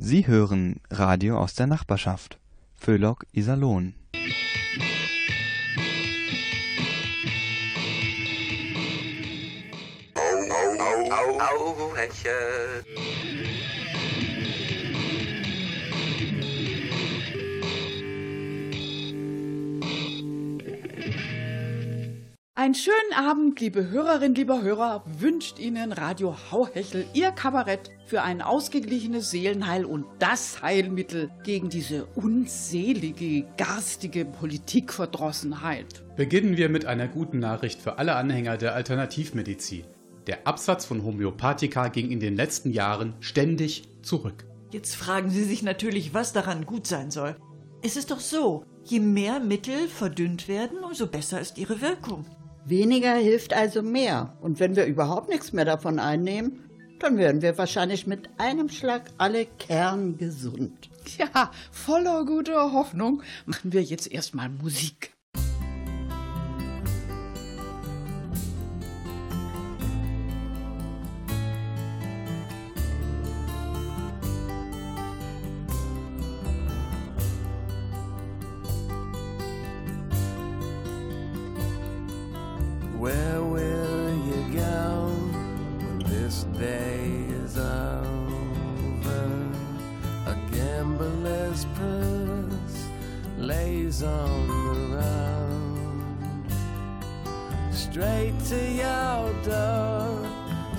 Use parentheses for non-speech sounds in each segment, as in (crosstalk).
Sie hören Radio aus der Nachbarschaft. Föhlock Iserlohn. Au, au, au, Hechel. Einen schönen Abend, liebe Hörerinnen, lieber Hörer, wünscht Ihnen Radio Hauhechel Ihr Kabarett für ein ausgeglichenes Seelenheil und das Heilmittel gegen diese unselige, garstige Politikverdrossenheit. Beginnen wir mit einer guten Nachricht für alle Anhänger der Alternativmedizin. Der Absatz von Homöopathika ging in den letzten Jahren ständig zurück. Jetzt fragen Sie sich natürlich, was daran gut sein soll. Es ist doch so, je mehr Mittel verdünnt werden, umso besser ist ihre Wirkung. Weniger hilft also mehr. Und wenn wir überhaupt nichts mehr davon einnehmen, dann werden wir wahrscheinlich mit einem Schlag alle kerngesund. Ja, voller guter Hoffnung machen wir jetzt erstmal Musik.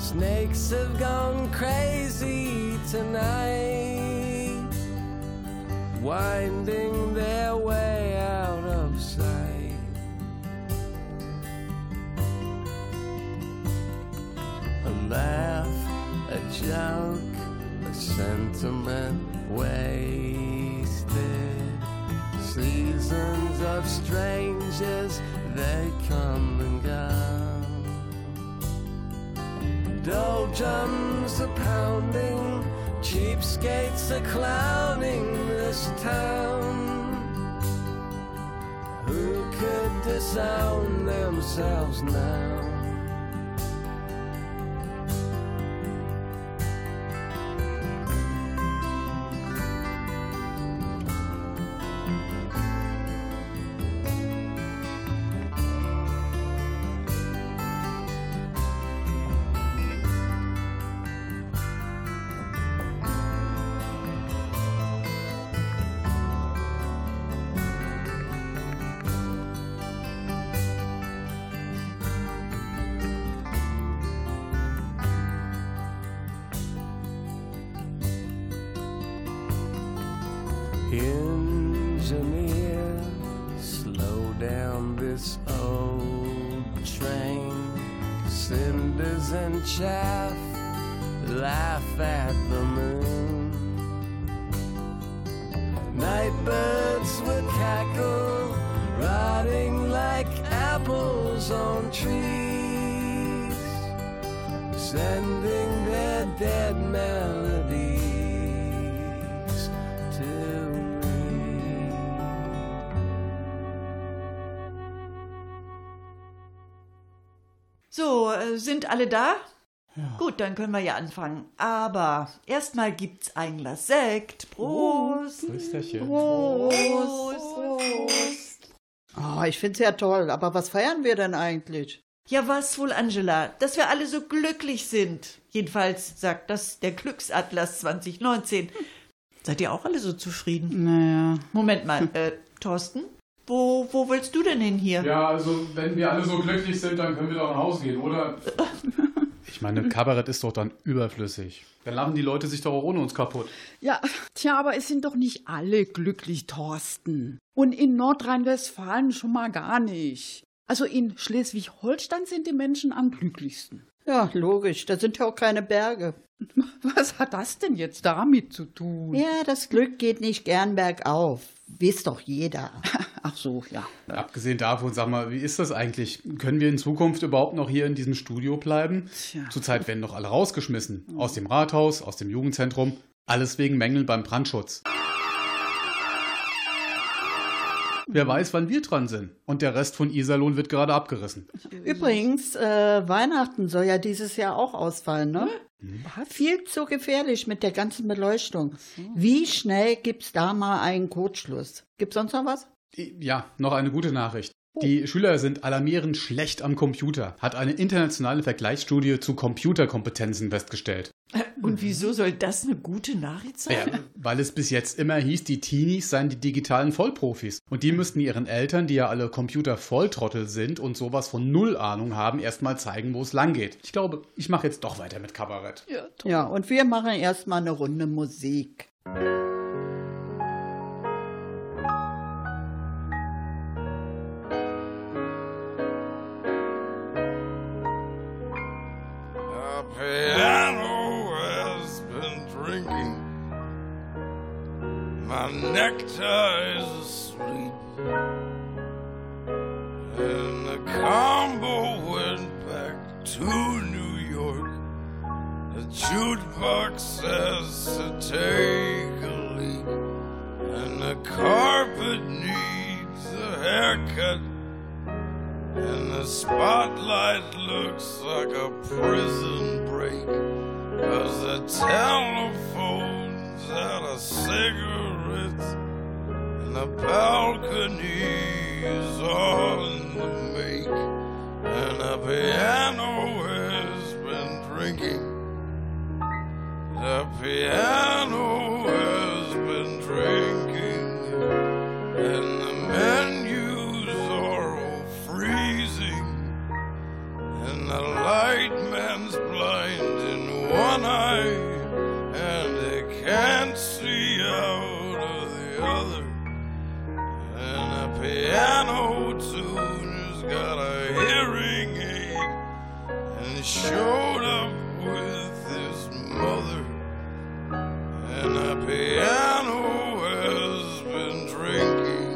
Snakes have gone crazy tonight, winding their way out of sight. a laugh, a joke, a sentiment wasted. Seasons of strangers, they come and go. Doldrums are pounding, cheapskates are clowning this town. Who could disown themselves now? On trees, sending their dead melodies to me. So, äh, sind alle da? Gut, dann können wir ja anfangen. Aber erstmal gibt's ein Glas Sekt. Prost! Prösterchen. Prost! Oh, ich find's ja toll, aber was feiern wir denn eigentlich? Ja, was wohl, Angela? Dass wir alle so glücklich sind. Jedenfalls sagt das der Glücksatlas 2019. Seid ihr auch alle so zufrieden? Naja. Moment mal, äh, Thorsten? Wo, wo willst du denn hin hier? Ja, also wenn wir alle so glücklich sind, dann können wir doch nach Hause gehen, oder? (laughs) Ich meine, Kabarett ist doch dann überflüssig. Dann lachen die Leute sich doch auch ohne uns kaputt. Ja, tja, aber es sind doch nicht alle glücklich, Thorsten. Und in Nordrhein-Westfalen schon mal gar nicht. Also in Schleswig-Holstein sind die Menschen am glücklichsten. Ja, logisch, da sind ja auch keine Berge. (laughs) Was hat das denn jetzt damit zu tun? Ja, das Glück geht nicht gern bergauf. Weiß doch jeder. (laughs) Ach so, ja. Abgesehen davon, sag mal, wie ist das eigentlich? Können wir in Zukunft überhaupt noch hier in diesem Studio bleiben? Tja. Zurzeit werden doch alle rausgeschmissen. Aus dem Rathaus, aus dem Jugendzentrum. Alles wegen Mängeln beim Brandschutz. Wer weiß, wann wir dran sind. Und der Rest von Iserlohn wird gerade abgerissen. Übrigens, äh, Weihnachten soll ja dieses Jahr auch ausfallen, ne? War viel zu gefährlich mit der ganzen Beleuchtung. Wie schnell gibt's da mal einen Kurzschluss? Gibt's sonst noch was? Ja, noch eine gute Nachricht. Die Schüler sind alarmierend schlecht am Computer, hat eine internationale Vergleichsstudie zu Computerkompetenzen festgestellt. Und wieso soll das eine gute Nachricht sein? Ja, weil es bis jetzt immer hieß, die Teenies seien die digitalen Vollprofis. Und die müssten ihren Eltern, die ja alle Computer-Volltrottel sind und sowas von Null Ahnung haben, erstmal zeigen, wo es lang geht. Ich glaube, ich mache jetzt doch weiter mit Kabarett. Ja, und wir machen erstmal eine Runde Musik. A is asleep. And the combo went back to New York. The jukebox says to take a leak. And the carpet needs a haircut. And the spotlight looks like a prison break. Cause the telephone's out of cigarettes. The balcony is on the make. And the piano has been drinking. The piano has been drinking. And the menus are all freezing. And the light man's blind in one eye. Showed up with his mother. And a piano has been drinking.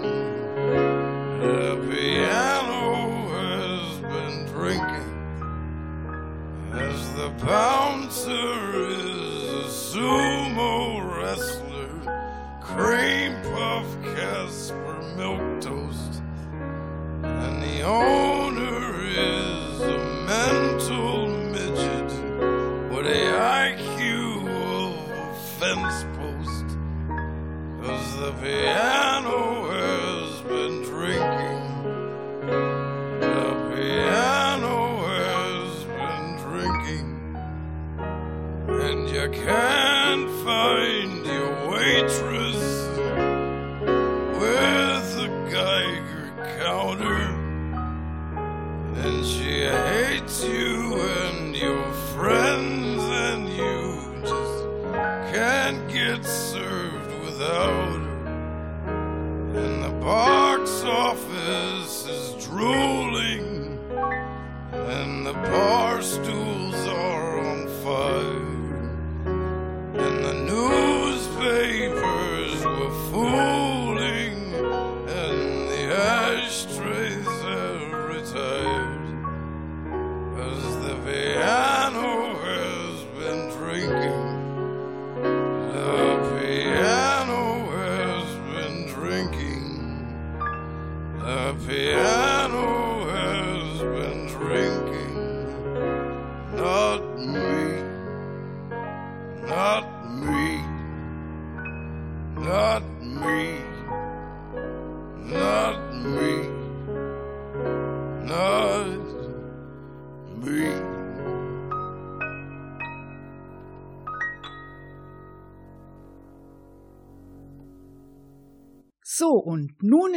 Piano has been drinking. As the bouncer is a sumo wrestler, cream puff Casper milk toast. And the owner And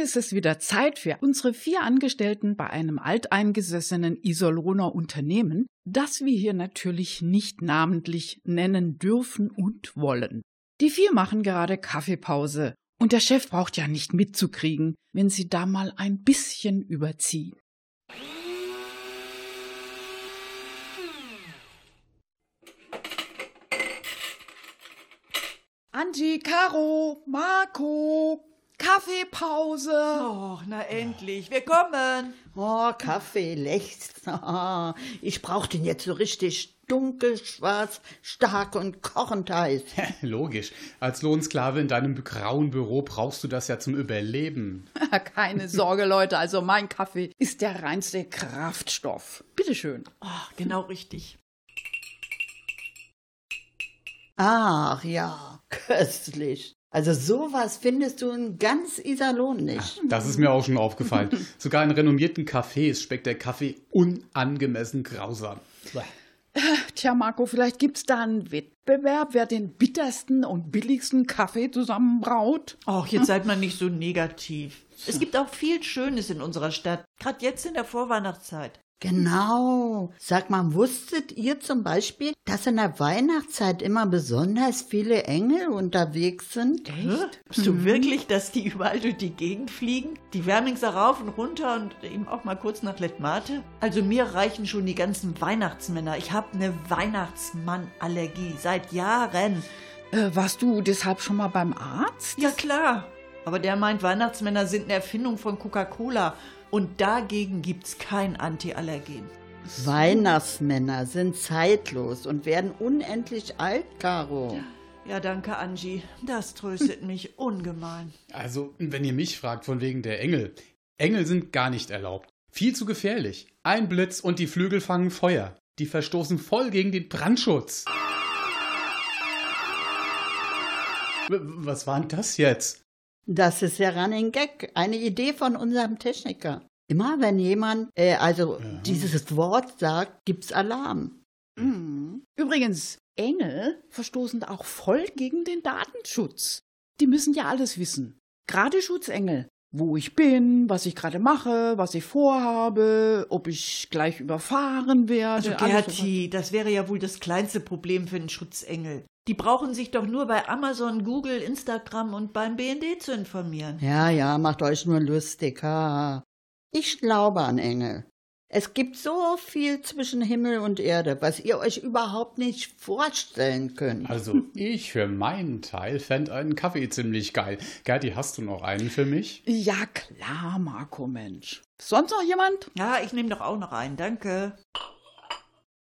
ist es wieder Zeit für unsere vier Angestellten bei einem alteingesessenen Iserlohner Unternehmen, das wir hier natürlich nicht namentlich nennen dürfen und wollen. Die vier machen gerade Kaffeepause und der Chef braucht ja nicht mitzukriegen, wenn sie da mal ein bisschen überziehen. Angie, Caro, Marco, Kaffeepause. Och, na endlich, wir kommen. Oh, Kaffee, lächst. (laughs) Ich brauch den jetzt so richtig dunkel, schwarz, stark und kochend heiß. (laughs) Logisch. Als Lohnsklave in deinem grauen Büro brauchst du das ja zum Überleben. (laughs) Keine Sorge, Leute, also mein Kaffee ist der reinste Kraftstoff. Bitteschön. Oh, genau richtig. Ach ja, köstlich. Also sowas findest du in ganz Iserlohn nicht. Das ist mir auch schon aufgefallen. (laughs) Sogar in renommierten Cafés schmeckt der Kaffee unangemessen grausam. Tja, Marco, vielleicht gibt's da einen Wettbewerb, wer den bittersten und billigsten Kaffee zusammenbraut? Ach, jetzt seid mal nicht so negativ. Es gibt auch viel Schönes in unserer Stadt, gerade jetzt in der Vorweihnachtszeit. Genau. Sag mal, wusstet ihr zum Beispiel, dass in der Weihnachtszeit immer besonders viele Engel unterwegs sind? Hä? Bist du wirklich, dass die überall durch die Gegend fliegen? Die Wermingser rauf und runter und eben auch mal kurz nach Letmate? Also mir reichen schon die ganzen Weihnachtsmänner. Ich habe eine Weihnachtsmann-Allergie seit Jahren. Äh, warst du deshalb schon mal beim Arzt? Ja klar. Aber der meint, Weihnachtsmänner sind eine Erfindung von Coca-Cola. Und dagegen gibt's kein Antiallergen. Weihnachtsmänner sind zeitlos und werden unendlich alt, Caro. Ja, danke, Angie. Das tröstet mich (laughs) ungemein. Also, wenn ihr mich fragt von wegen der Engel. Engel sind gar nicht erlaubt. Viel zu gefährlich. Ein Blitz und die Flügel fangen Feuer. Die verstoßen voll gegen den Brandschutz. Was war denn das jetzt? Das ist ja Running Gag, eine Idee von unserem Techniker. Immer wenn jemand, äh, also dieses Wort sagt, gibt's Alarm. Mhm. Übrigens, Engel verstoßen auch voll gegen den Datenschutz. Die müssen ja alles wissen. Gerade Schutzengel. Wo ich bin, was ich gerade mache, was ich vorhabe, ob ich gleich überfahren werde. Also Gerti, das wäre ja wohl das kleinste Problem für einen Schutzengel. Die brauchen sich doch nur bei Amazon, Google, Instagram und beim BND zu informieren. Ja, ja, macht euch nur lustig. Ha. Ich glaube an Engel. Es gibt so viel zwischen Himmel und Erde, was ihr euch überhaupt nicht vorstellen könnt. Also, ich für meinen Teil fänd einen Kaffee ziemlich geil. Gerti, hast du noch einen für mich? Ja, klar, Marco, Mensch. Sonst noch jemand? Ja, ich nehme doch auch noch einen, danke.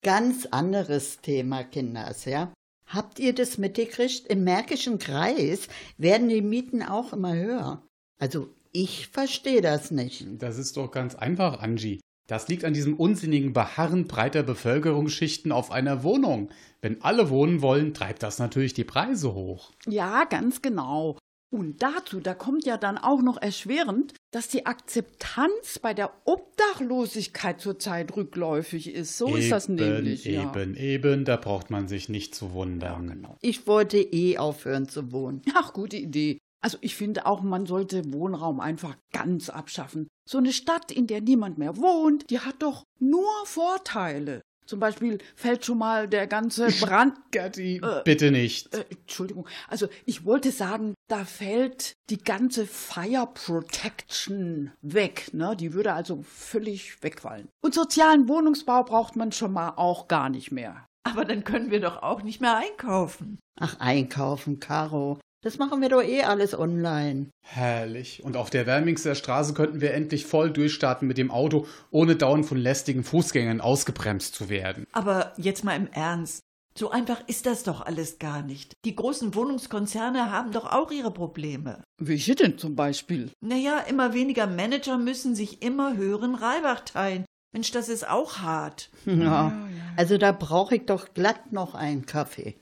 Ganz anderes Thema, Kinders, ja. Habt ihr das mitgekriegt? Im Märkischen Kreis werden die Mieten auch immer höher. Also, ich verstehe das nicht. Das ist doch ganz einfach, Angie. Das liegt an diesem unsinnigen Beharren breiter Bevölkerungsschichten auf einer Wohnung. Wenn alle wohnen wollen, treibt das natürlich die Preise hoch. Ja, ganz genau. Und dazu, da kommt ja dann auch noch erschwerend, dass die Akzeptanz bei der Obdachlosigkeit zurzeit rückläufig ist. So ist das nämlich. ja. Eben, eben, da braucht man sich nicht zu wundern. Genau. Ich wollte eh aufhören zu wohnen. (laughs) Ach, gute Idee. Also ich finde auch, man sollte Wohnraum einfach ganz abschaffen. So eine Stadt, in der niemand mehr wohnt, die hat doch nur Vorteile. Zum Beispiel fällt schon mal der ganze Brand. Gerti, Äh, bitte nicht. Äh, Entschuldigung, also ich wollte sagen, da fällt die ganze Fire Protection weg, ne? Die würde also völlig wegfallen. Und sozialen Wohnungsbau braucht man schon mal auch gar nicht mehr. Aber dann können wir doch auch nicht mehr einkaufen. Ach, einkaufen, Caro. Das machen wir doch eh alles online. Herrlich. Und auf der Wermingser Straße könnten wir endlich voll durchstarten mit dem Auto, ohne dauernd von lästigen Fußgängern ausgebremst zu werden. Aber jetzt mal im Ernst. So einfach ist das doch alles gar nicht. Die großen Wohnungskonzerne haben doch auch ihre Probleme. Welche denn zum Beispiel? Naja, immer weniger Manager müssen sich immer höheren Reibach teilen. Mensch, das ist auch hart. Ja. Also da brauche ich doch glatt noch einen Kaffee.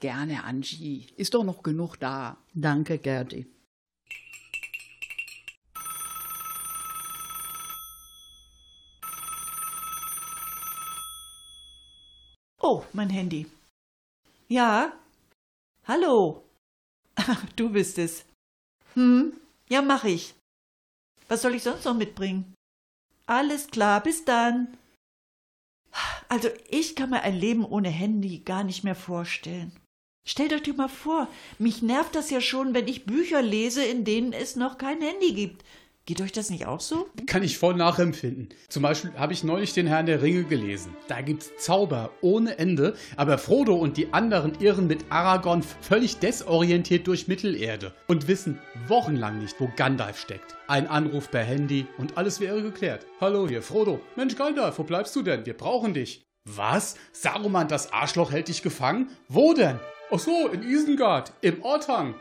Gerne, Angie. Ist doch noch genug da. Danke, Gerti. Oh, mein Handy. Ja? Hallo? Ach, (laughs) du bist es. Hm? Ja, mach ich. Was soll ich sonst noch mitbringen? Alles klar, bis dann. Also, ich kann mir ein Leben ohne Handy gar nicht mehr vorstellen. Stellt euch mal vor, mich nervt das ja schon, wenn ich Bücher lese, in denen es noch kein Handy gibt. Geht euch das nicht auch so? Kann ich voll nachempfinden. Zum Beispiel habe ich neulich den Herrn der Ringe gelesen. Da gibt's Zauber ohne Ende, aber Frodo und die anderen irren mit Aragorn völlig desorientiert durch Mittelerde und wissen wochenlang nicht, wo Gandalf steckt. Ein Anruf per Handy und alles wäre geklärt. Hallo hier, Frodo. Mensch, Gandalf, wo bleibst du denn? Wir brauchen dich. Was? Saruman, das Arschloch, hält dich gefangen? Wo denn? Ach so, in Isengard, im Ortang.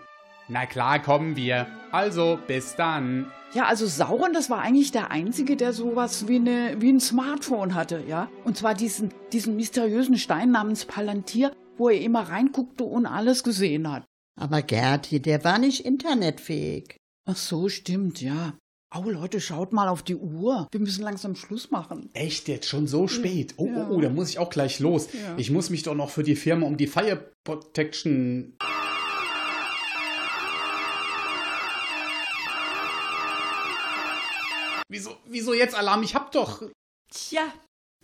Na klar, kommen wir. Also, bis dann. Ja, also Sauron, das war eigentlich der Einzige, der sowas wie, eine, wie ein Smartphone hatte, ja. Und zwar diesen, diesen mysteriösen Stein namens Palantir, wo er immer reinguckte und alles gesehen hat. Aber Gerti, der war nicht internetfähig. Ach so, stimmt, ja. Au Leute, schaut mal auf die Uhr. Wir müssen langsam Schluss machen. Echt jetzt schon so spät? Oh, Ja. oh, oh, da muss ich auch gleich los. Ja. Ich muss mich doch noch für die Firma um die Fire Protection. Wieso, wieso jetzt Alarm? Ich hab doch. Tja,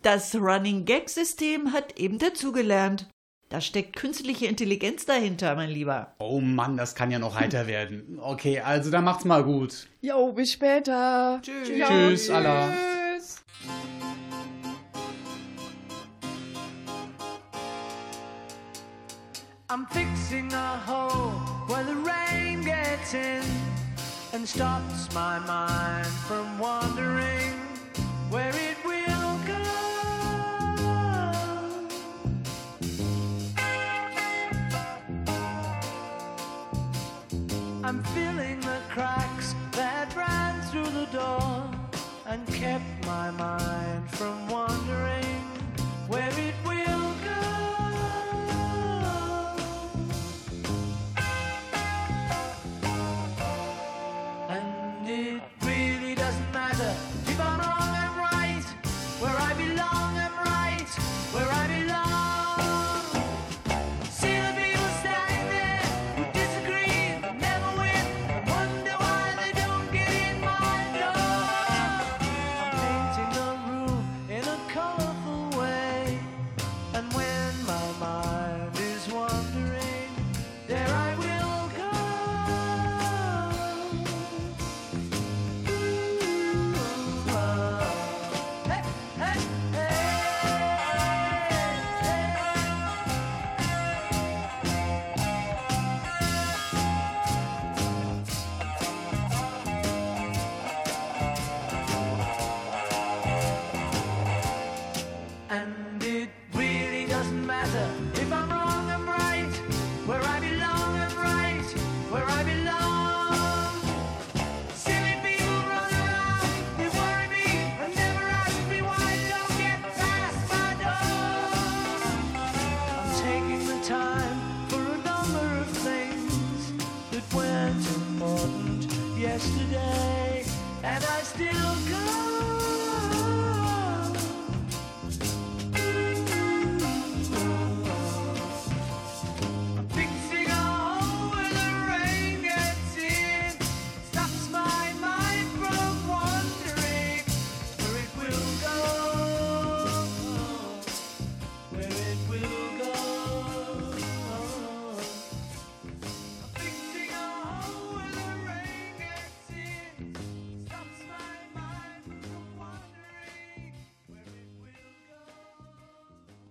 das Running Gag System hat eben dazugelernt. Da steckt künstliche Intelligenz dahinter, mein Lieber. Oh Mann, das kann ja noch heiter werden. Okay, also dann macht's mal gut. Jo, bis später. Tschüss. Tschüss, Allah. Tschüss. I'm fixing a hole where the rain gets in and stops my mind from wandering where it I'm filling the cracks that ran through the door and kept my mind from wandering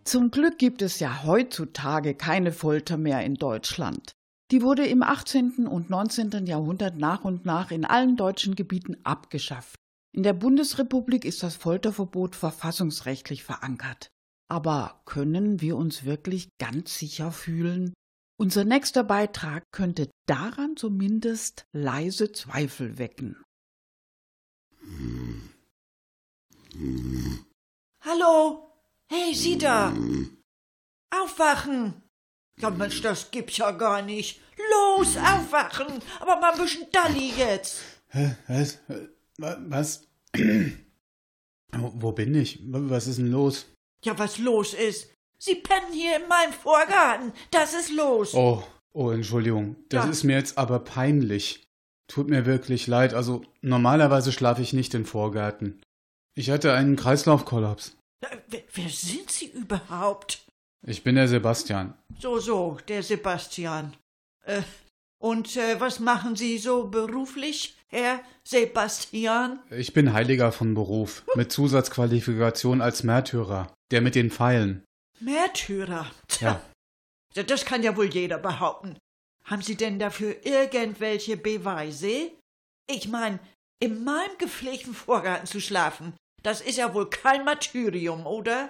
Zum Glück gibt es ja heutzutage keine Folter mehr in Deutschland. Die wurde im 18. und 19. Jahrhundert nach und nach in allen deutschen Gebieten abgeschafft. In der Bundesrepublik ist das Folterverbot verfassungsrechtlich verankert. Aber können wir uns wirklich ganz sicher fühlen? Unser nächster Beitrag könnte daran zumindest leise Zweifel wecken. Hallo? Hey, Sie da! Aufwachen! Ja, Mensch, das gibt's ja gar nicht. Los, aufwachen! Aber mal ein bisschen Dalli jetzt. Hä? Was? Wa- Was? (clears throat) Wo bin ich? Wa- Was ist denn los? Ja, was los ist? Sie pennen hier in meinem Vorgarten. Das ist los. Oh, oh, Entschuldigung. Das Ja. ist mir jetzt aber peinlich. Tut mir wirklich leid. Also, normalerweise schlafe ich nicht im Vorgarten. Ich hatte einen Kreislaufkollaps. Äh, Wer, wer sind Sie überhaupt? Ich bin der Sebastian. So, so, der Sebastian. Äh, und äh, was machen Sie so beruflich, Herr Sebastian? Ich bin Heiliger von Beruf, mit Zusatzqualifikation als Märtyrer, der mit den Pfeilen. Märtyrer. Tja, Ja, das kann ja wohl jeder behaupten. Haben Sie denn dafür irgendwelche Beweise? Ich mein, in meinem gepflegten Vorgarten zu schlafen, das ist ja wohl kein Martyrium, oder?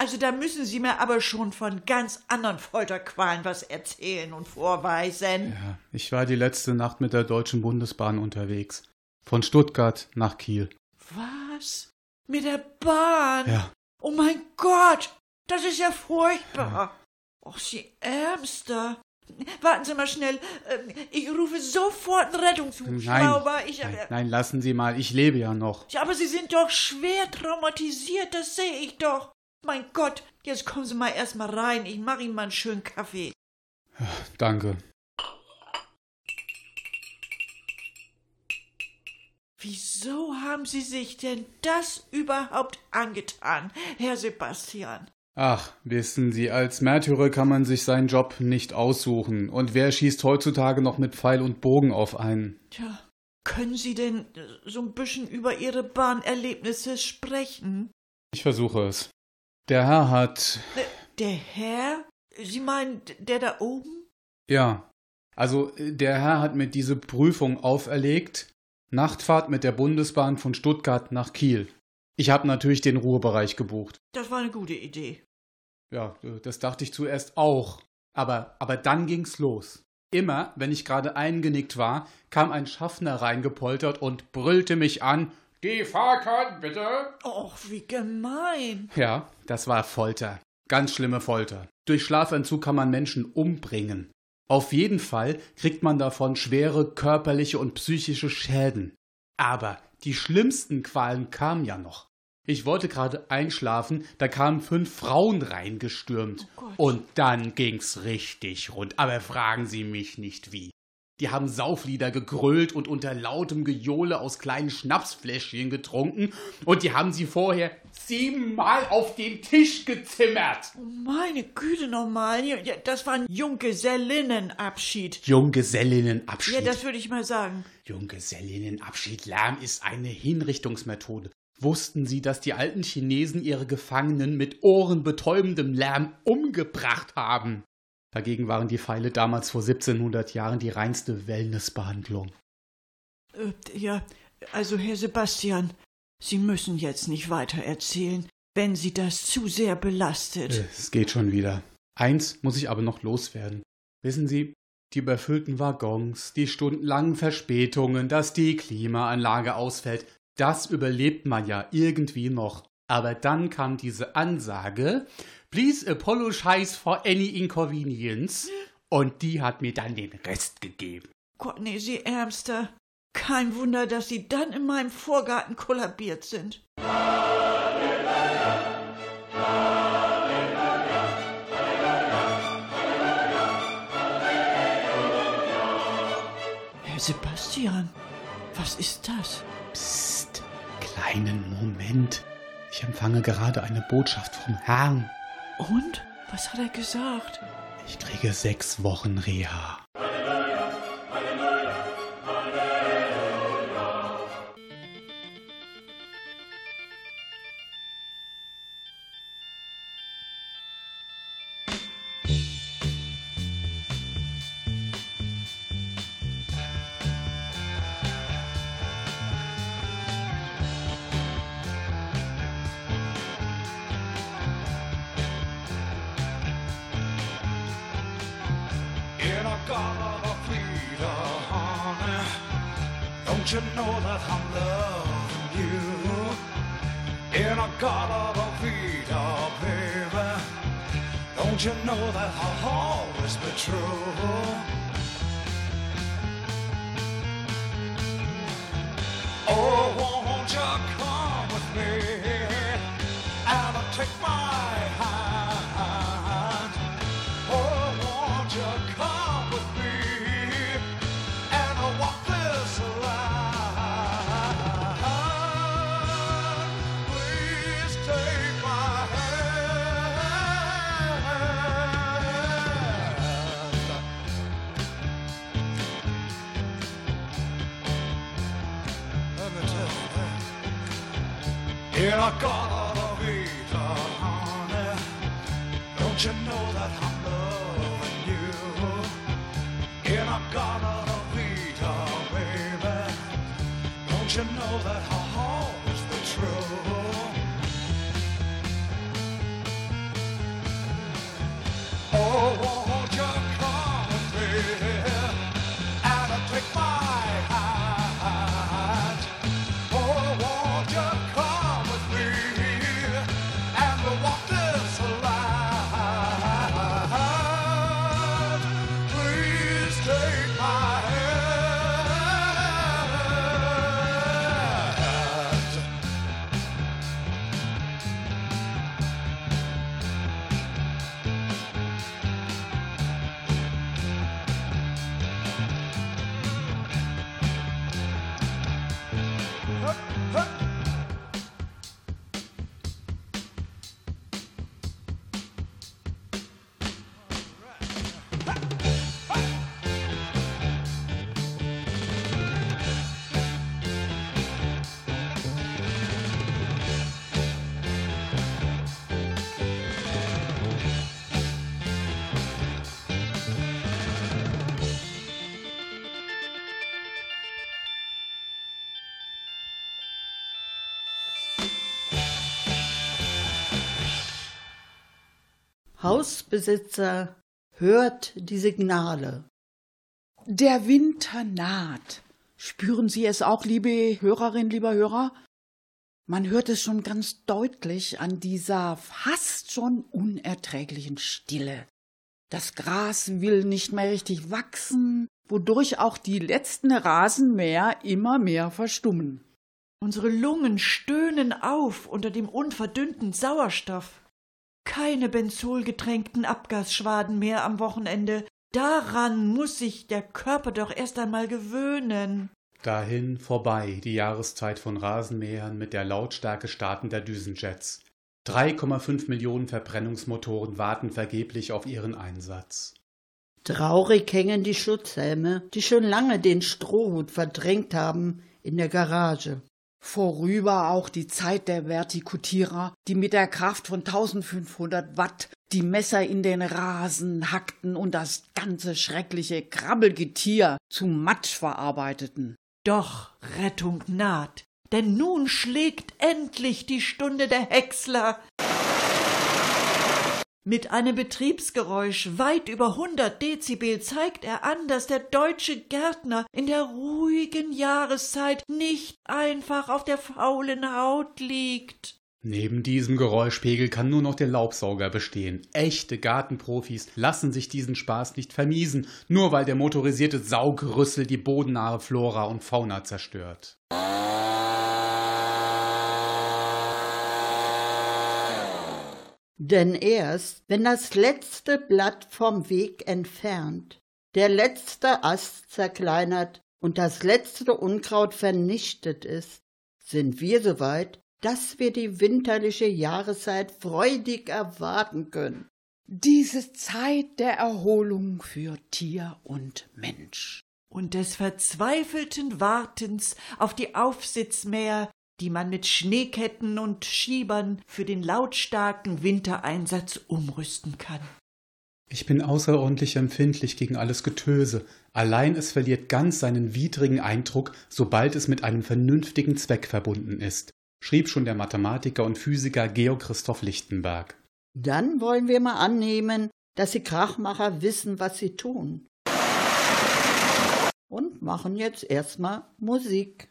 Also da müssen Sie mir aber schon von ganz anderen Folterqualen was erzählen und vorweisen. ja, ich war die letzte Nacht mit der Deutschen Bundesbahn unterwegs. Von Stuttgart nach Kiel. Was? Mit der Bahn? Ja, Oh mein Gott, das ist ja furchtbar. Och, Sie Ärmster. Warten Sie mal schnell. Ähm, Ich rufe sofort einen Rettungshubschrauber. Ich, nein, äh, nein, lassen Sie mal, ich lebe ja noch. Ja, aber Sie sind doch schwer traumatisiert, das sehe ich doch. Mein Gott, jetzt kommen Sie mal erst mal rein. Ich mache Ihnen mal einen schönen Kaffee. Danke. Wieso haben Sie sich denn das überhaupt angetan, Herr Sebastian? Ach, wissen Sie, als Märtyrer kann man sich seinen Job nicht aussuchen. Und wer schießt heutzutage noch mit Pfeil und Bogen auf einen? Tja, können Sie denn äh, so ein bisschen über Ihre Bahnerlebnisse sprechen? Ich versuche es. Der Herr hat. Äh, Der Herr? Sie meinen, der da oben? Ja. Also, äh, der Herr hat mir diese Prüfung auferlegt. Nachtfahrt mit der Bundesbahn von Stuttgart nach Kiel. Ich habe natürlich den Ruhebereich gebucht. Das war eine gute Idee. Ja, das dachte ich zuerst auch. Aber, aber dann ging's los. Immer, wenn ich gerade eingenickt war, kam ein Schaffner reingepoltert und brüllte mich an. Die Fahrkarten bitte! Och, wie gemein. Ja, das war Folter. Ganz schlimme Folter. Durch Schlafentzug kann man Menschen umbringen. Auf jeden Fall kriegt man davon schwere körperliche und psychische Schäden. Aber die schlimmsten Qualen kamen ja noch. Ich wollte gerade einschlafen, da kamen fünf Frauen reingestürmt. Oh und dann ging's richtig rund. Aber fragen Sie mich nicht wie. Die haben Sauflieder gegrölt und unter lautem Gejohle aus kleinen Schnapsfläschchen getrunken und die haben sie vorher siebenmal auf den Tisch gezimmert. Oh, meine Güte nochmal. Das war ein Junggesellinnenabschied. Junggesellinnenabschied. Ja, das würde ich mal sagen. Junggesellinnenabschied. Lärm ist eine Hinrichtungsmethode. Wussten Sie, dass die alten Chinesen ihre Gefangenen mit ohrenbetäubendem Lärm umgebracht haben? Dagegen waren die Pfeile damals vor 1700 Jahren die reinste Wellnessbehandlung. Äh, ja, also Herr Sebastian, Sie müssen jetzt nicht weiter erzählen, wenn Sie das zu sehr belastet. Äh, Es geht schon wieder. Eins muss ich aber noch loswerden. Wissen Sie, die überfüllten Waggons, die stundenlangen Verspätungen, dass die Klimaanlage ausfällt, das überlebt man ja irgendwie noch. Aber dann kam diese Ansage, please apologize for any inconvenience. Und die hat mir dann den Rest gegeben. Gott, nee, Sie Ärmster. Kein Wunder, dass Sie dann in meinem Vorgarten kollabiert sind. Herr Sebastian, was ist das? Psst, kleinen Moment. Ich empfange gerade eine Botschaft vom Herrn. Und? Was hat er gesagt? Ich kriege sechs Wochen Reha. A garden of Peter, honey. Don't you know that I'm loving you? In a garden of Peter, baby. Don't you know that I'll always be true? Oh, won't you come with me and I'll take my Hausbesitzer, hört die Signale. Der Winter naht. Spüren Sie es auch, liebe Hörerin, lieber Hörer? Man hört es schon ganz deutlich an dieser fast schon unerträglichen Stille. Das Gras will nicht mehr richtig wachsen, wodurch auch die letzten Rasenmäher immer mehr verstummen. Unsere Lungen stöhnen auf unter dem unverdünnten Sauerstoff. Keine benzolgetränkten Abgasschwaden mehr am Wochenende. Daran muss sich der Körper doch erst einmal gewöhnen. Dahin vorbei die Jahreszeit von Rasenmähern mit der Lautstärke startender Düsenjets. 3,5 Millionen Verbrennungsmotoren warten vergeblich auf ihren Einsatz. Traurig hängen die Schutzhelme, die schon lange den Strohhut verdrängt haben, in der Garage. Vorüber auch die Zeit der Vertikutierer, die mit der Kraft von 1500 Watt die Messer in den Rasen hackten und das ganze schreckliche Krabbelgetier zu Matsch verarbeiteten. Doch Rettung naht, denn nun schlägt endlich die Stunde der Häcksler. Mit einem Betriebsgeräusch weit über 100 Dezibel zeigt er an, dass der deutsche Gärtner in der ruhigen Jahreszeit nicht einfach auf der faulen Haut liegt. Neben diesem Geräuschpegel kann nur noch der Laubsauger bestehen. Echte Gartenprofis lassen sich diesen Spaß nicht vermiesen, nur weil der motorisierte Saugrüssel die bodennahe Flora und Fauna zerstört. Denn erst, wenn das letzte Blatt vom Weg entfernt, der letzte Ast zerkleinert und das letzte Unkraut vernichtet ist, sind wir soweit, dass wir die winterliche Jahreszeit freudig erwarten können. Diese Zeit der Erholung für Tier und Mensch. Und des verzweifelten Wartens auf die Aufsitzmäher, die man mit Schneeketten und Schiebern für den lautstarken Wintereinsatz umrüsten kann. Ich bin außerordentlich empfindlich gegen alles Getöse. Allein es verliert ganz seinen widrigen Eindruck, sobald es mit einem vernünftigen Zweck verbunden ist, schrieb schon der Mathematiker und Physiker Georg Christoph Lichtenberg. Dann wollen wir mal annehmen, dass die Krachmacher wissen, was sie tun. Und machen jetzt erstmal Musik.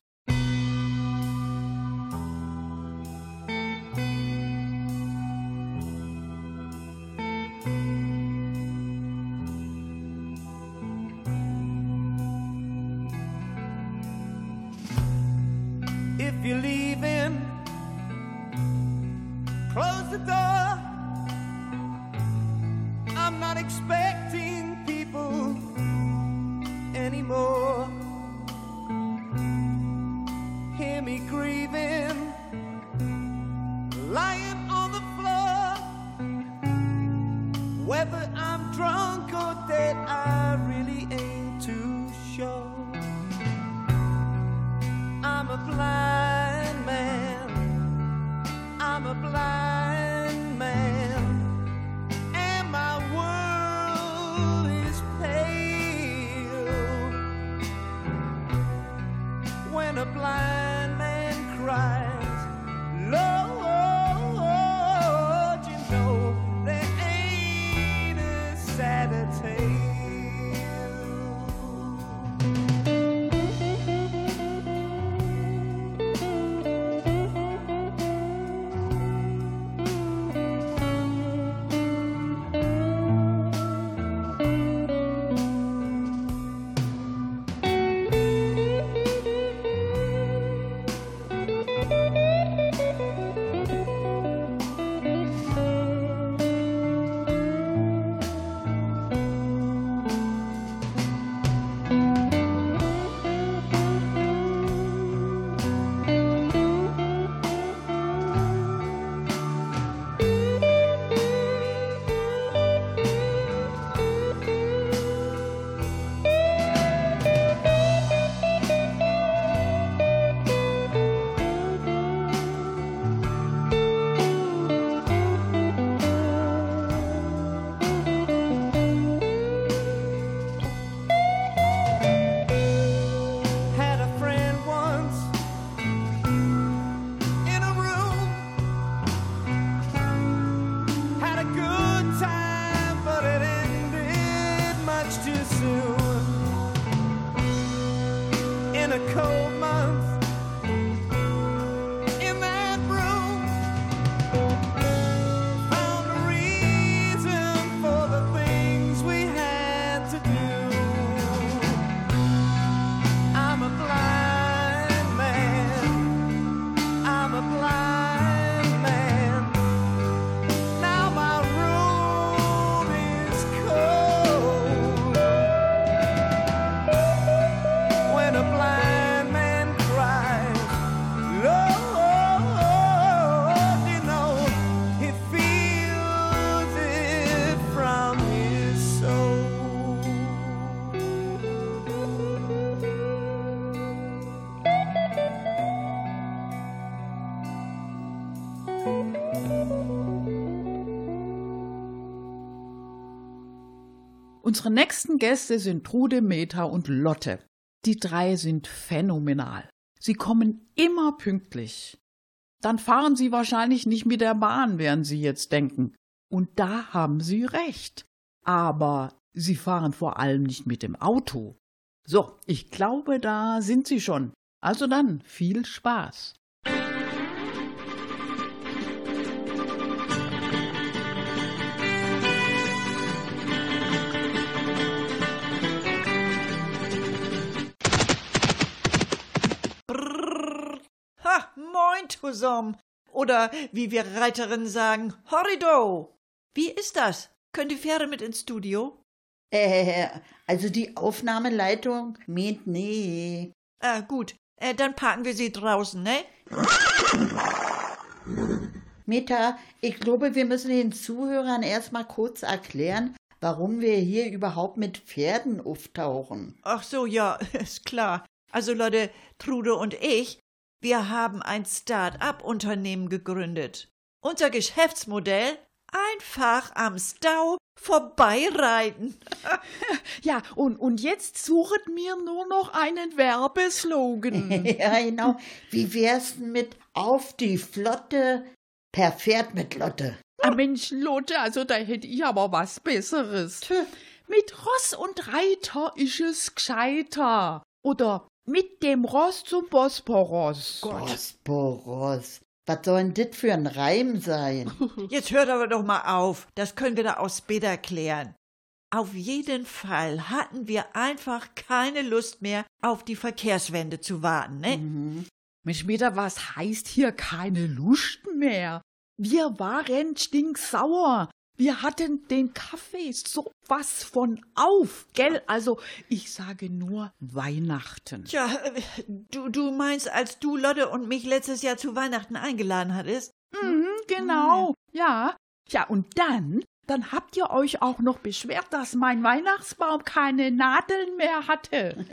Unsere nächsten Gäste sind Trude, Meta und Lotte. Die drei sind phänomenal. Sie kommen immer pünktlich. Dann fahren sie wahrscheinlich nicht mit der Bahn, werden sie jetzt denken. Und da haben sie recht. Aber sie fahren vor allem nicht mit dem Auto. So, ich glaube, da sind sie schon. Also dann, viel Spaß. Moin zusammen. Oder wie wir Reiterinnen sagen, Horrido. Wie ist das? Könnt die Fähre mit ins Studio? Äh, also die Aufnahmeleitung meint nee. Ah, gut. Äh, dann parken wir sie draußen, ne? Meta, ich glaube, wir müssen den Zuhörern erstmal kurz erklären, warum wir hier überhaupt mit Pferden auftauchen. Ach so, ja, (laughs) ist klar. Also Leute, Trude und ich, wir haben ein Start-up-Unternehmen gegründet. Unser Geschäftsmodell? Einfach am Stau vorbeireiten. (laughs) Ja, und, und jetzt suchet mir nur noch einen Werbeslogan. (laughs) ja, genau. Wie wär's denn mit auf die Flotte per Pferd mit Lotte? Ah, Mensch, Lotte, also da hätte ich aber was Besseres. Mit Ross und Reiter ist es gescheiter. Oder mit dem Ross zum Bosporos. Bosporos. Was soll denn das für ein Reim sein? (laughs) Jetzt hört aber doch mal auf. Das können wir da auch später klären. Auf jeden Fall hatten wir einfach keine Lust mehr, auf die Verkehrswende zu warten, ne? Mensch, Meter, was heißt hier keine Lust mehr? Wir waren stinksauer. Wir hatten den Kaffee so was von auf, gell? Also, ich sage nur Weihnachten. Tja, du, du meinst, als du Lotte und mich letztes Jahr zu Weihnachten eingeladen hattest? Mhm, genau. Ja. Ja, und dann, dann habt ihr euch auch noch beschwert, dass mein Weihnachtsbaum keine Nadeln mehr hatte.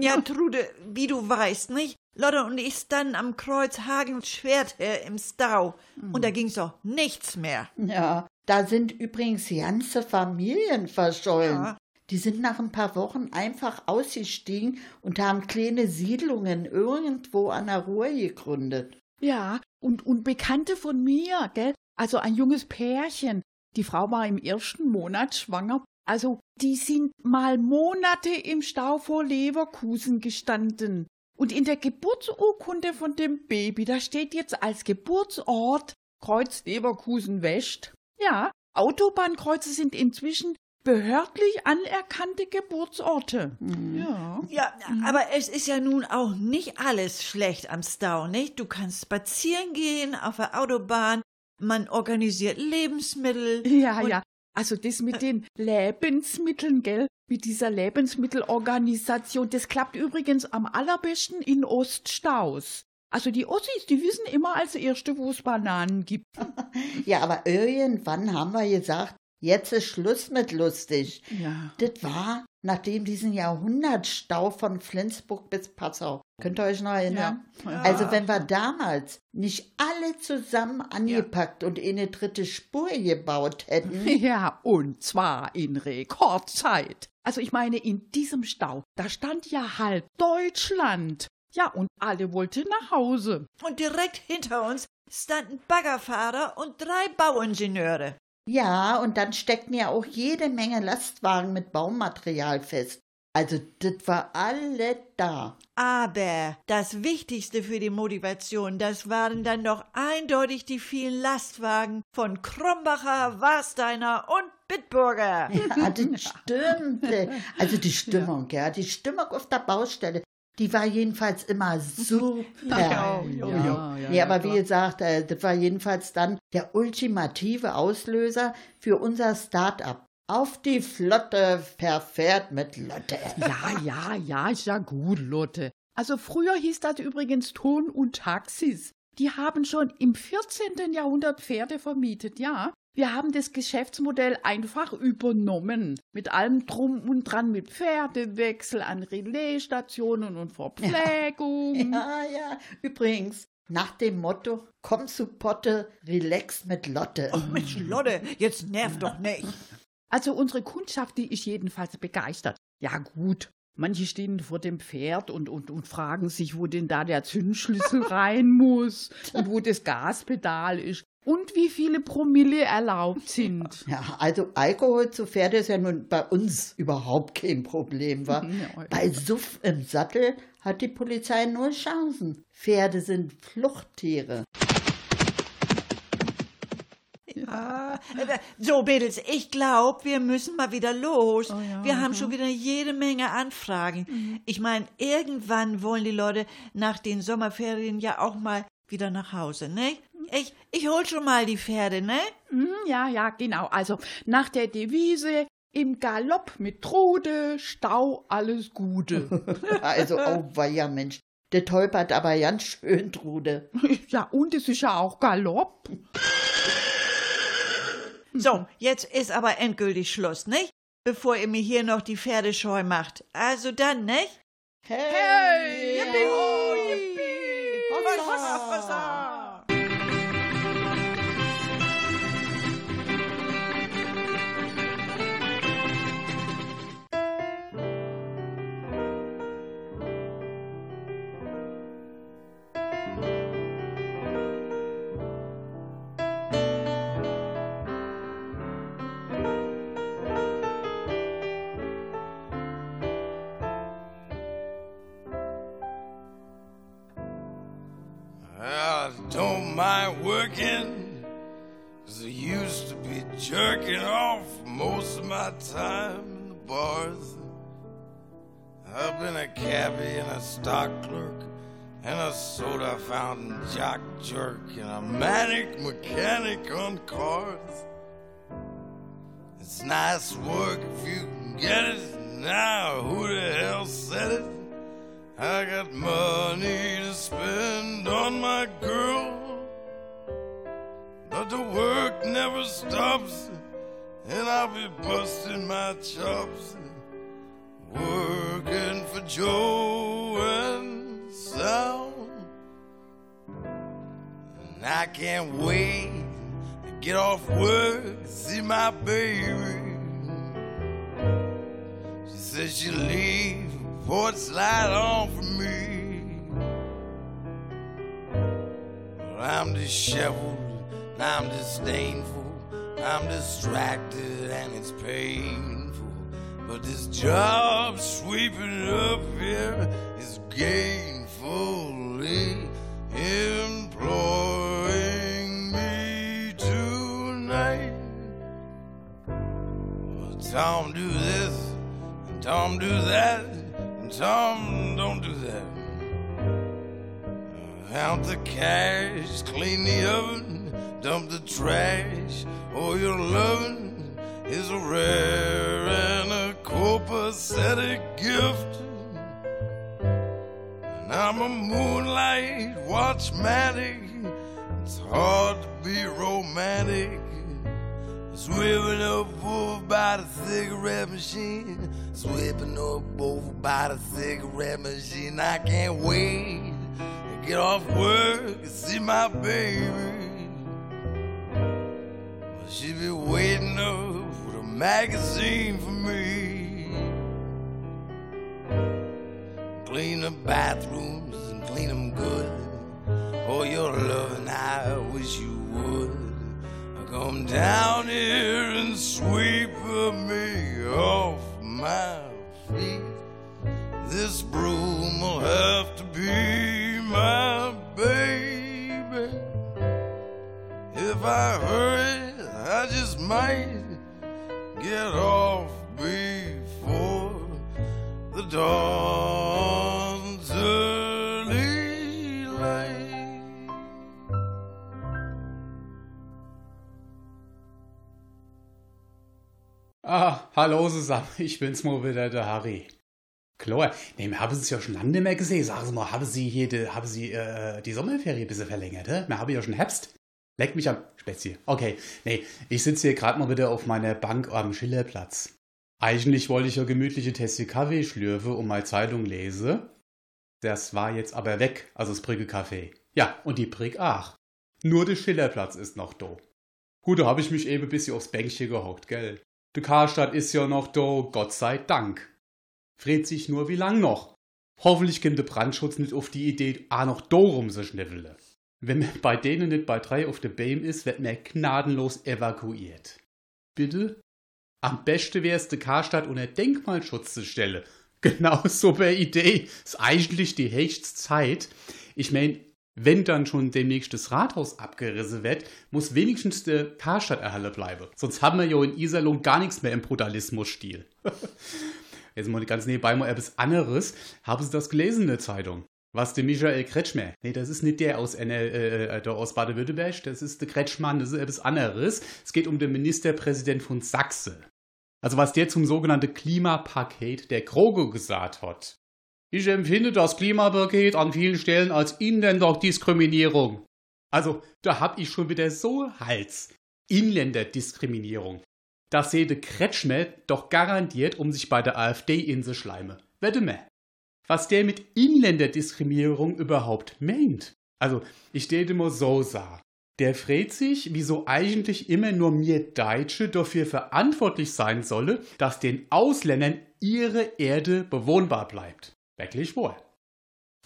Ja, Trude, wie du weißt, nicht? Lotte und ich standen am Kreuz Hagen und Schwert her im Stau. Und da ging's doch nichts mehr. Ja, da sind übrigens ganze Familien verschollen. Ja. Die sind nach ein paar Wochen einfach ausgestiegen und haben kleine Siedlungen irgendwo an der Ruhr gegründet. Ja, und, und Bekannte von mir, gell? Also ein junges Pärchen. Die Frau war im ersten Monat schwanger. Also, die sind mal Monate im Stau vor Leverkusen gestanden. Und in der Geburtsurkunde von dem Baby, da steht jetzt als Geburtsort Kreuz Leverkusen West. Ja, Autobahnkreuze sind inzwischen behördlich anerkannte Geburtsorte. Ja. Ja, aber es ist ja nun auch nicht alles schlecht am Stau, nicht? Du kannst spazieren gehen auf der Autobahn, man organisiert Lebensmittel. Ja, ja. Also das mit den Lebensmitteln, gell? Mit dieser Lebensmittelorganisation, das klappt übrigens am allerbesten in Oststaus. Also die Ossis, die wissen immer als Erste, wo es Bananen gibt. (laughs) Ja, aber irgendwann haben wir gesagt, jetzt ist Schluss mit lustig. Ja. Das war nach dem diesen Jahrhundertstau von Flensburg bis Passau. Könnt ihr euch noch erinnern? Ja. Also wenn wir damals nicht alle zusammen angepackt und in eine dritte Spur gebaut hätten, (laughs) Ja, und zwar in Rekordzeit. Also ich meine, in diesem Stau, da stand ja halb Deutschland. Ja, und alle wollten nach Hause. Und direkt hinter uns standen Baggerfahrer und drei Bauingenieure. ja, und dann steckten ja auch jede Menge Lastwagen mit Baumaterial fest. Also, das war alle da. Aber das Wichtigste für die Motivation, das waren dann doch eindeutig die vielen Lastwagen von Krombacher, Warsteiner und Bitburger. Ja, das (laughs) stimmte. Also die Stimmung, ja. die Stimmung auf der Baustelle, die war jedenfalls immer super. Ja, ja, ja, ja, nee, aber ja, wie gesagt, äh, das war jedenfalls dann der ultimative Auslöser für unser Start-up. Auf die Flotte verfährt mit Lotte. Ja, ja, ja, ist ja gut, Lotte. Also früher hieß das übrigens Ton und Taxis. Die haben schon im 14. Jahrhundert Pferde vermietet, ja. Wir haben das Geschäftsmodell einfach übernommen. Mit allem drum und dran, mit Pferdewechsel an Relaisstationen und Verpflegung. Ja, (laughs) ja. Übrigens, nach dem Motto, komm zu Potte, relax mit Lotte. Oh Mensch, Lotte, jetzt nerv doch nicht. Also unsere Kundschaft, die ist jedenfalls begeistert. Ja gut, manche stehen vor dem Pferd und, und, und fragen sich, wo denn da der Zündschlüssel (laughs) rein muss und wo das Gaspedal ist und wie viele Promille erlaubt sind. (laughs) Ja, also Alkohol zu Pferde ist ja nun bei uns überhaupt kein Problem, wa? (laughs) Ja. Bei Suff im Sattel hat die Polizei nur Chancen. Pferde sind Fluchttiere. Ah, äh, so, Mädels, ich glaube, wir müssen mal wieder los. Oh ja, wir haben schon wieder jede Menge Anfragen. Mhm. Ich meine, irgendwann wollen die Leute nach den Sommerferien ja auch mal wieder nach Hause, ne? Ich, ich hol schon mal die Pferde, ne? Hm, ja, ja, genau. Also nach der Devise im Galopp mit Trude, Stau, alles Gute. (laughs) Also, oh weia, Mensch. Der tolpert aber ganz schön, Trude. (laughs) ja, und es ist ja auch Galopp. So, jetzt ist aber endgültig Schluss, nicht? Bevor ihr mir hier noch die Pferde scheu macht. Also dann, nicht? Hey! Yippie, ho, yippie! Mind working, 'cause I used to be jerking off most of my time in the bars. I've been a cabbie and a stock clerk, and a soda fountain jock jerk, and a manic mechanic on cars. It's nice work if you can get it. Now, who the hell said it? I got money to spend on my girl, the work never stops, and I'll be busting my chops, working for Joe and Sal. And I can't wait to get off work, see my baby. She says she'll leave before it's light on for me. But I'm disheveled, I'm disdainful, I'm distracted, and it's painful. But this job sweeping up here is gainfully employing me tonight. Well, Tom, do this, and Tom, do that, and Tom, don't do that. Count the cash, clean the oven, dump the trash. Oh, your loving is a rare and a copacetic gift. And I'm a moonlight watchmatic. It's hard to be romantic. Swimming up over by the cigarette machine. Sweeping up over by the cigarette machine. I can't wait get off work and see my baby. Well, she be waiting up with a magazine for me. Clean the bathrooms and clean them good. Oh, your loving, I wish you would. Come down here and sweep me off my feet. this broom will have to be If I hurry, I just might get off before. Ah, hallo zusammen, (laughs) ich bin's mal wieder, der Harry. Klar, nee, wir haben Sie ja schon lange nicht mehr gesehen. Sagen Sie mal, haben Sie hier die, haben Sie, äh, die Sommerferien ein bisschen verlängert, hä? Wir haben ja schon Herbst. Leck mich am Spezi. Okay, nee, ich sitze hier gerade mal wieder auf meiner Bank am Schillerplatz. Eigentlich wollte ich ja gemütliche Tasse Kaffee schlürfe und mal Zeitung lese. Das war jetzt aber weg, also das Brücke Café. Ja, und die Brick ach. Nur der Schillerplatz ist noch da. Gut, da habe ich mich eben ein bisschen aufs Bänkchen gehockt, gell? Die Karstadt ist ja noch da, Gott sei Dank. Fragt sich nur, wie lang noch. Hoffentlich kommt der Brandschutz nicht auf die Idee, ah noch da rum zu schnüffeln. Wenn man (laughs) bei denen nicht bei drei auf der Beam ist, wird man gnadenlos evakuiert. Bitte? Am besten wär's der Karstadt unter Denkmalschutz zu stellen. (laughs) Genau so eine Idee. Ist eigentlich die höchste Zeit. Ich mein, wenn dann schon demnächst das Rathaus abgerissen wird, muss wenigstens der Karstadt erhalten bleiben. Sonst haben wir ja in Iserlohn gar nichts mehr im Brutalismus-Stil. (laughs) Jetzt mal ganz nebenbei mal etwas anderes. Haben Sie das gelesen in der Zeitung? Was der Michael Kretschmer? Nee, das ist nicht der aus, äh, der aus Baden-Württemberg, das ist der Kretschmann, das ist etwas anderes. Es geht um den Ministerpräsident von Sachse. Also was der zum sogenannten Klimapaket der Krogo gesagt hat. Ich empfinde das Klimapaket an vielen Stellen als Inländerdiskriminierung. Also, da hab ich schon wieder so Hals. Inländerdiskriminierung. Das sehe der Kretschmer doch garantiert, um sich bei der AfD in se schleime. Wette mehr. Was der mit Inländerdiskriminierung überhaupt meint. Also, ich täte mal so sagen. Der fragt sich, wieso eigentlich immer nur mir Deutsche dafür verantwortlich sein solle, dass den Ausländern ihre Erde bewohnbar bleibt. Wirklich wohl.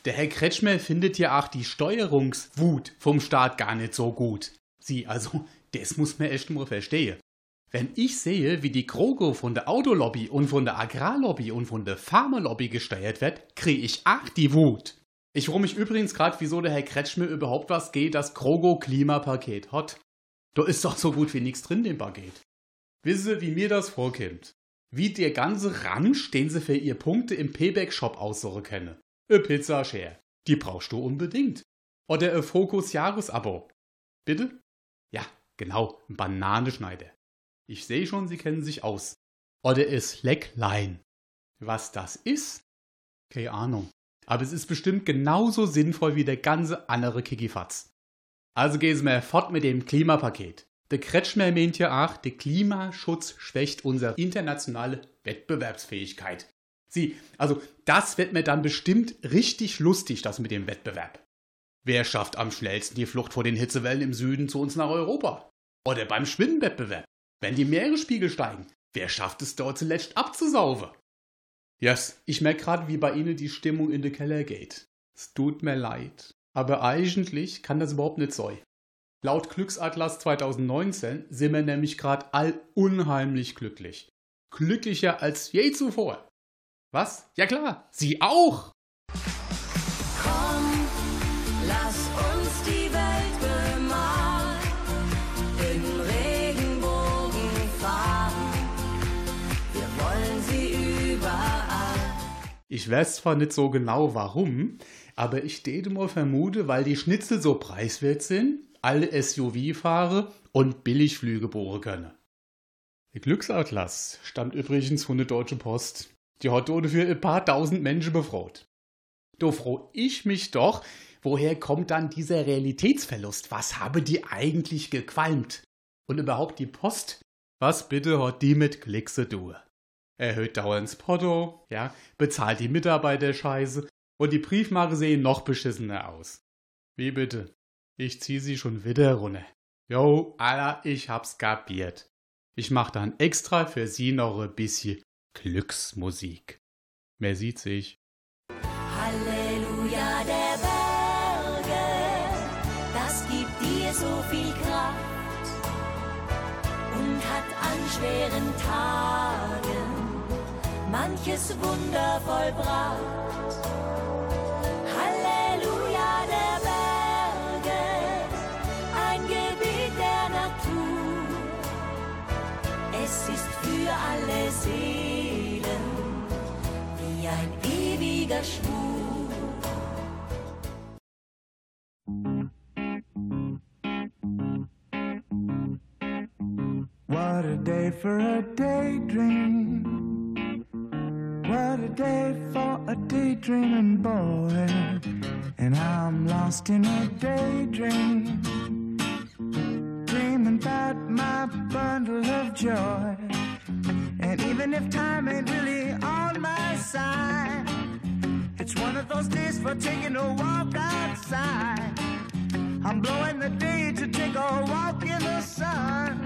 Der Herr Kretschmer findet ja auch die Steuerungswut vom Staat gar nicht so gut. Sie, also, das muss man echt mal verstehen. Wenn ich sehe, wie die Krogo von der Autolobby und von der Agrarlobby und von der Pharmalobby gesteuert wird, kriege ich auch die Wut. Ich frage mich übrigens gerade, wieso der Herr Kretschmer überhaupt was geht, das Krogo-Klimapaket hat. Da ist doch so gut wie nichts drin, dem Paket. Wisse, wie mir das vorkommt. Wie der ganze Ramsch, den sie für ihr Punkte im Payback-Shop aussuchen können. E Pizza Share. Die brauchst du unbedingt. Oder e Fokus Jahresabo. Bitte? Ja, genau, ein Bananenschneider. Ich sehe schon, Sie kennen sich aus. Oder e Slackline. Was das ist? Keine Ahnung. Aber es ist bestimmt genauso sinnvoll wie der ganze andere Kikifatz. Also gehen wir fort mit dem Klimapaket. Der Kretschmer meint ja auch, der Klimaschutz schwächt unsere internationale Wettbewerbsfähigkeit. Sie, also das wird mir dann bestimmt richtig lustig, das mit dem Wettbewerb. Wer schafft am schnellsten die Flucht vor den Hitzewellen im Süden zu uns nach Europa? Oder beim Schwimmwettbewerb, wenn die Meeresspiegel steigen, wer schafft es dort zuletzt abzusaufen? Yes, ich merke gerade, wie bei Ihnen die Stimmung in den Keller geht. Es tut mir leid. Aber eigentlich kann das überhaupt nicht sein. Laut Glücksatlas 2019 sind wir nämlich gerade all unheimlich glücklich. Glücklicher als je zuvor. Was? Ja klar, Sie auch! Ich weiß zwar nicht so genau warum, aber ich täte mal vermute, weil die Schnitzel so preiswert sind, alle SUV fahre und Billigflüge bohren können. Der Glücksatlas stammt übrigens von der Deutsche Post. Die hat für ein paar tausend Menschen befragt. Da froh ich mich doch, woher kommt dann dieser Realitätsverlust? Was habe die eigentlich gequalmt? Und überhaupt die Post? Was bitte hat die mit Klicks zu tun? Erhöht dauernd Porto, ja, bezahlt die Mitarbeiter scheiße und die Briefmarke sehen noch beschissener aus. Wie bitte? Ich zieh sie schon wieder runter. Jo, Alter, ich hab's kapiert. Ich mach dann extra für sie noch ein bisschen Glücksmusik. Mehr sieht sich. Halleluja der Berge, das gibt dir so viel Kraft und hat an schweren Tagen manches Wunder vollbracht. Halleluja der Berge, ein Gebiet der Natur. Es ist für alle Seelen wie ein ewiger Schwur. What a day for a daydream. What a day for a daydreaming boy. And I'm lost in a daydream. Dreaming about my bundle of joy. And even if time ain't really on my side, it's one of those days for taking a walk outside. I'm blowing the day to take a walk in the sun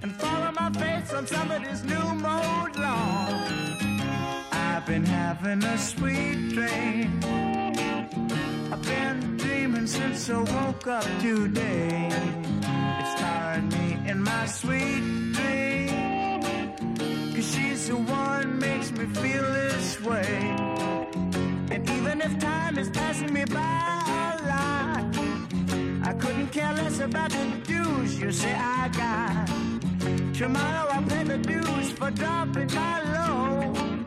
and follow my face on somebody's new mode lawn. Been having a sweet dream. I've been dreaming since I woke up today. It's tiring me in my sweet dream. Cause she's the one makes me feel this way. And even if time is passing me by a lot, I couldn't care less about the dues you say I got. Tomorrow I'll pay the dues for dropping my load.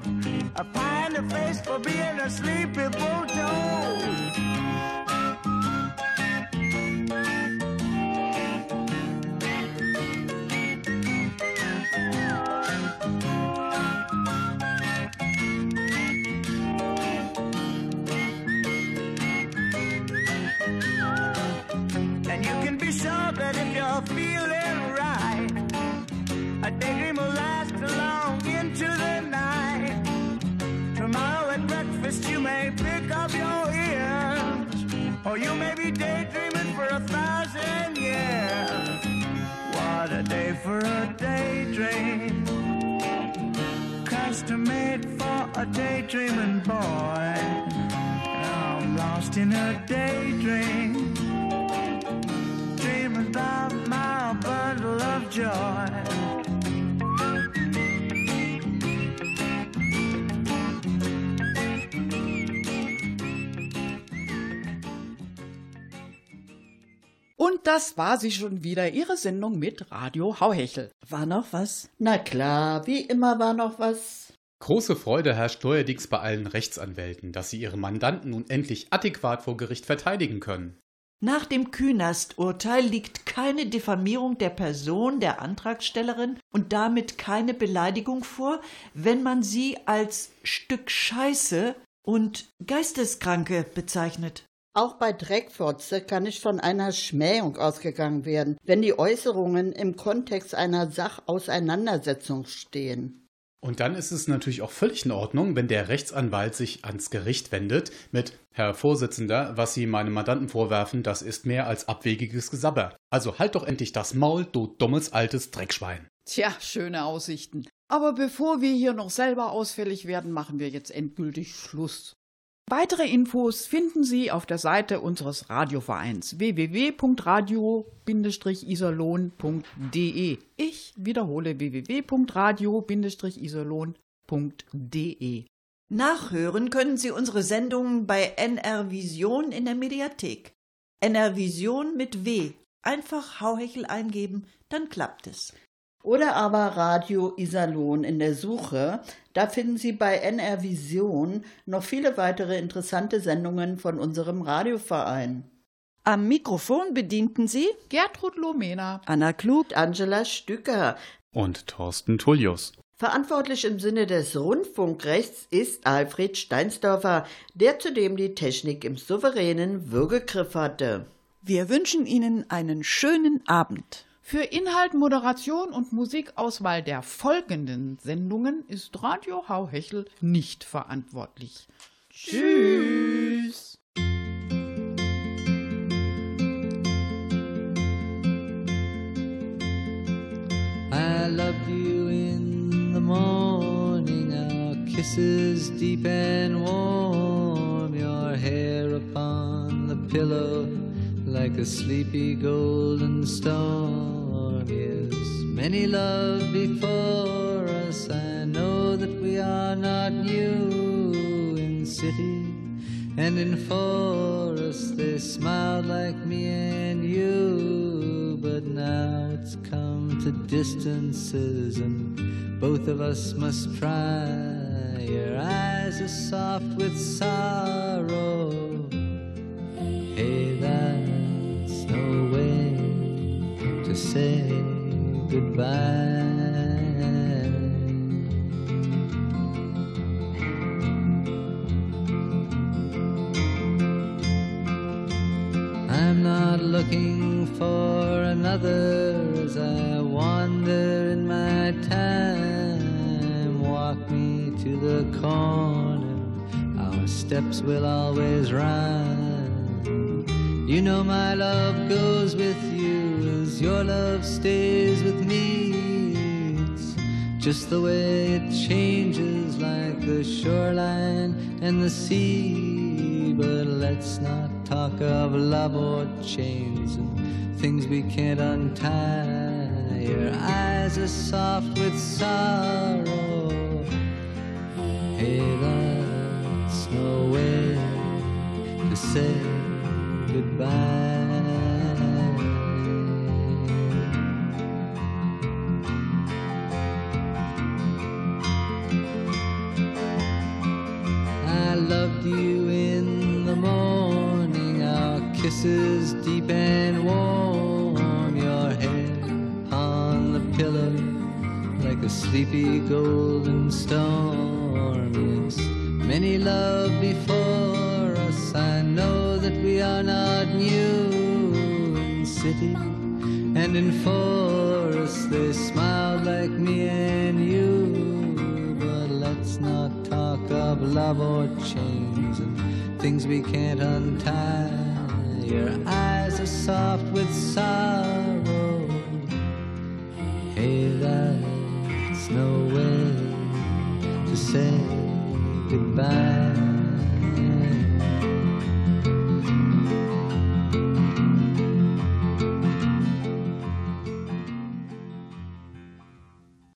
A pie in the face for being a sleepy bulldog. Or you may be daydreaming for a thousand years. What a day for a daydream, custom made for a daydreaming boy. I'm lost in a daydream dreaming about my bundle of joy. Und das war sie schon wieder, ihre Sendung mit Radio Hauhechel. War noch was? Na klar, wie immer war noch was. Große Freude herrscht neuerdings bei allen Rechtsanwälten, dass sie ihre Mandanten nun endlich adäquat vor Gericht verteidigen können. Nach dem Künast-Urteil liegt keine Diffamierung der Person der Antragstellerin und damit keine Beleidigung vor, wenn man sie als Stück Scheiße und Geisteskranke bezeichnet. Auch bei Dreckfotze kann nicht von einer Schmähung ausgegangen werden, wenn die Äußerungen im Kontext einer Sachauseinandersetzung stehen. Und dann ist es natürlich auch völlig in Ordnung, wenn der Rechtsanwalt sich ans Gericht wendet mit Herr Vorsitzender, was Sie meinem Mandanten vorwerfen, das ist mehr als abwegiges Gesabber. Also halt doch endlich das Maul, du dummes altes Dreckschwein. Tja, schöne Aussichten. Aber bevor wir hier noch selber ausfällig werden, machen wir jetzt endgültig Schluss. Weitere Infos finden Sie auf der Seite unseres Radiovereins www.radio-iserlohn.de. Ich wiederhole www.radio-iserlohn.de. Nachhören können Sie unsere Sendungen bei NR Vision in der Mediathek. NR Vision mit W. Einfach Hauhechel eingeben, dann klappt es. Oder aber Radio Iserlohn in der Suche. Da finden Sie bei NR Vision noch viele weitere interessante Sendungen von unserem Radioverein. Am Mikrofon bedienten Sie Gertrud Lomena, Anna Klug, Angela Stücker. Und Thorsten Tullius. Verantwortlich im Sinne des Rundfunkrechts ist Alfred Steinsdorfer, der zudem die Technik im souveränen Würgegriff hatte. Wir wünschen Ihnen einen schönen Abend. Für Inhalt, Moderation und Musikauswahl der folgenden Sendungen ist Radio Hauhechel nicht verantwortlich. Tschüss. I loved you in the morning, our kisses deep and warm, your hair upon the pillow like a sleepy golden storm. Yes, many loved before us us. I know that we are not new in city and in forest. They smiled like me and you, but now it's come to distances, and both of us must try. Your eyes are soft with sorrow. Hey, to say goodbye. I'm not looking for another as I wander in my time. Walk me to the corner, our steps will always rhyme. You know my love goes with you as your love stays with me. It's just the way it changes like the shoreline and the sea. But let's not talk of love or chains and things we can't untie. Your eyes are soft with sorrow. Hey, that's no way to say goodbye. Sleepy golden storm. Yes, many love before us. I know that we are not new in city and in forest. They smiled like me and you, but let's not talk of love or chains and things we can't untie. Your eyes are soft with sorrow.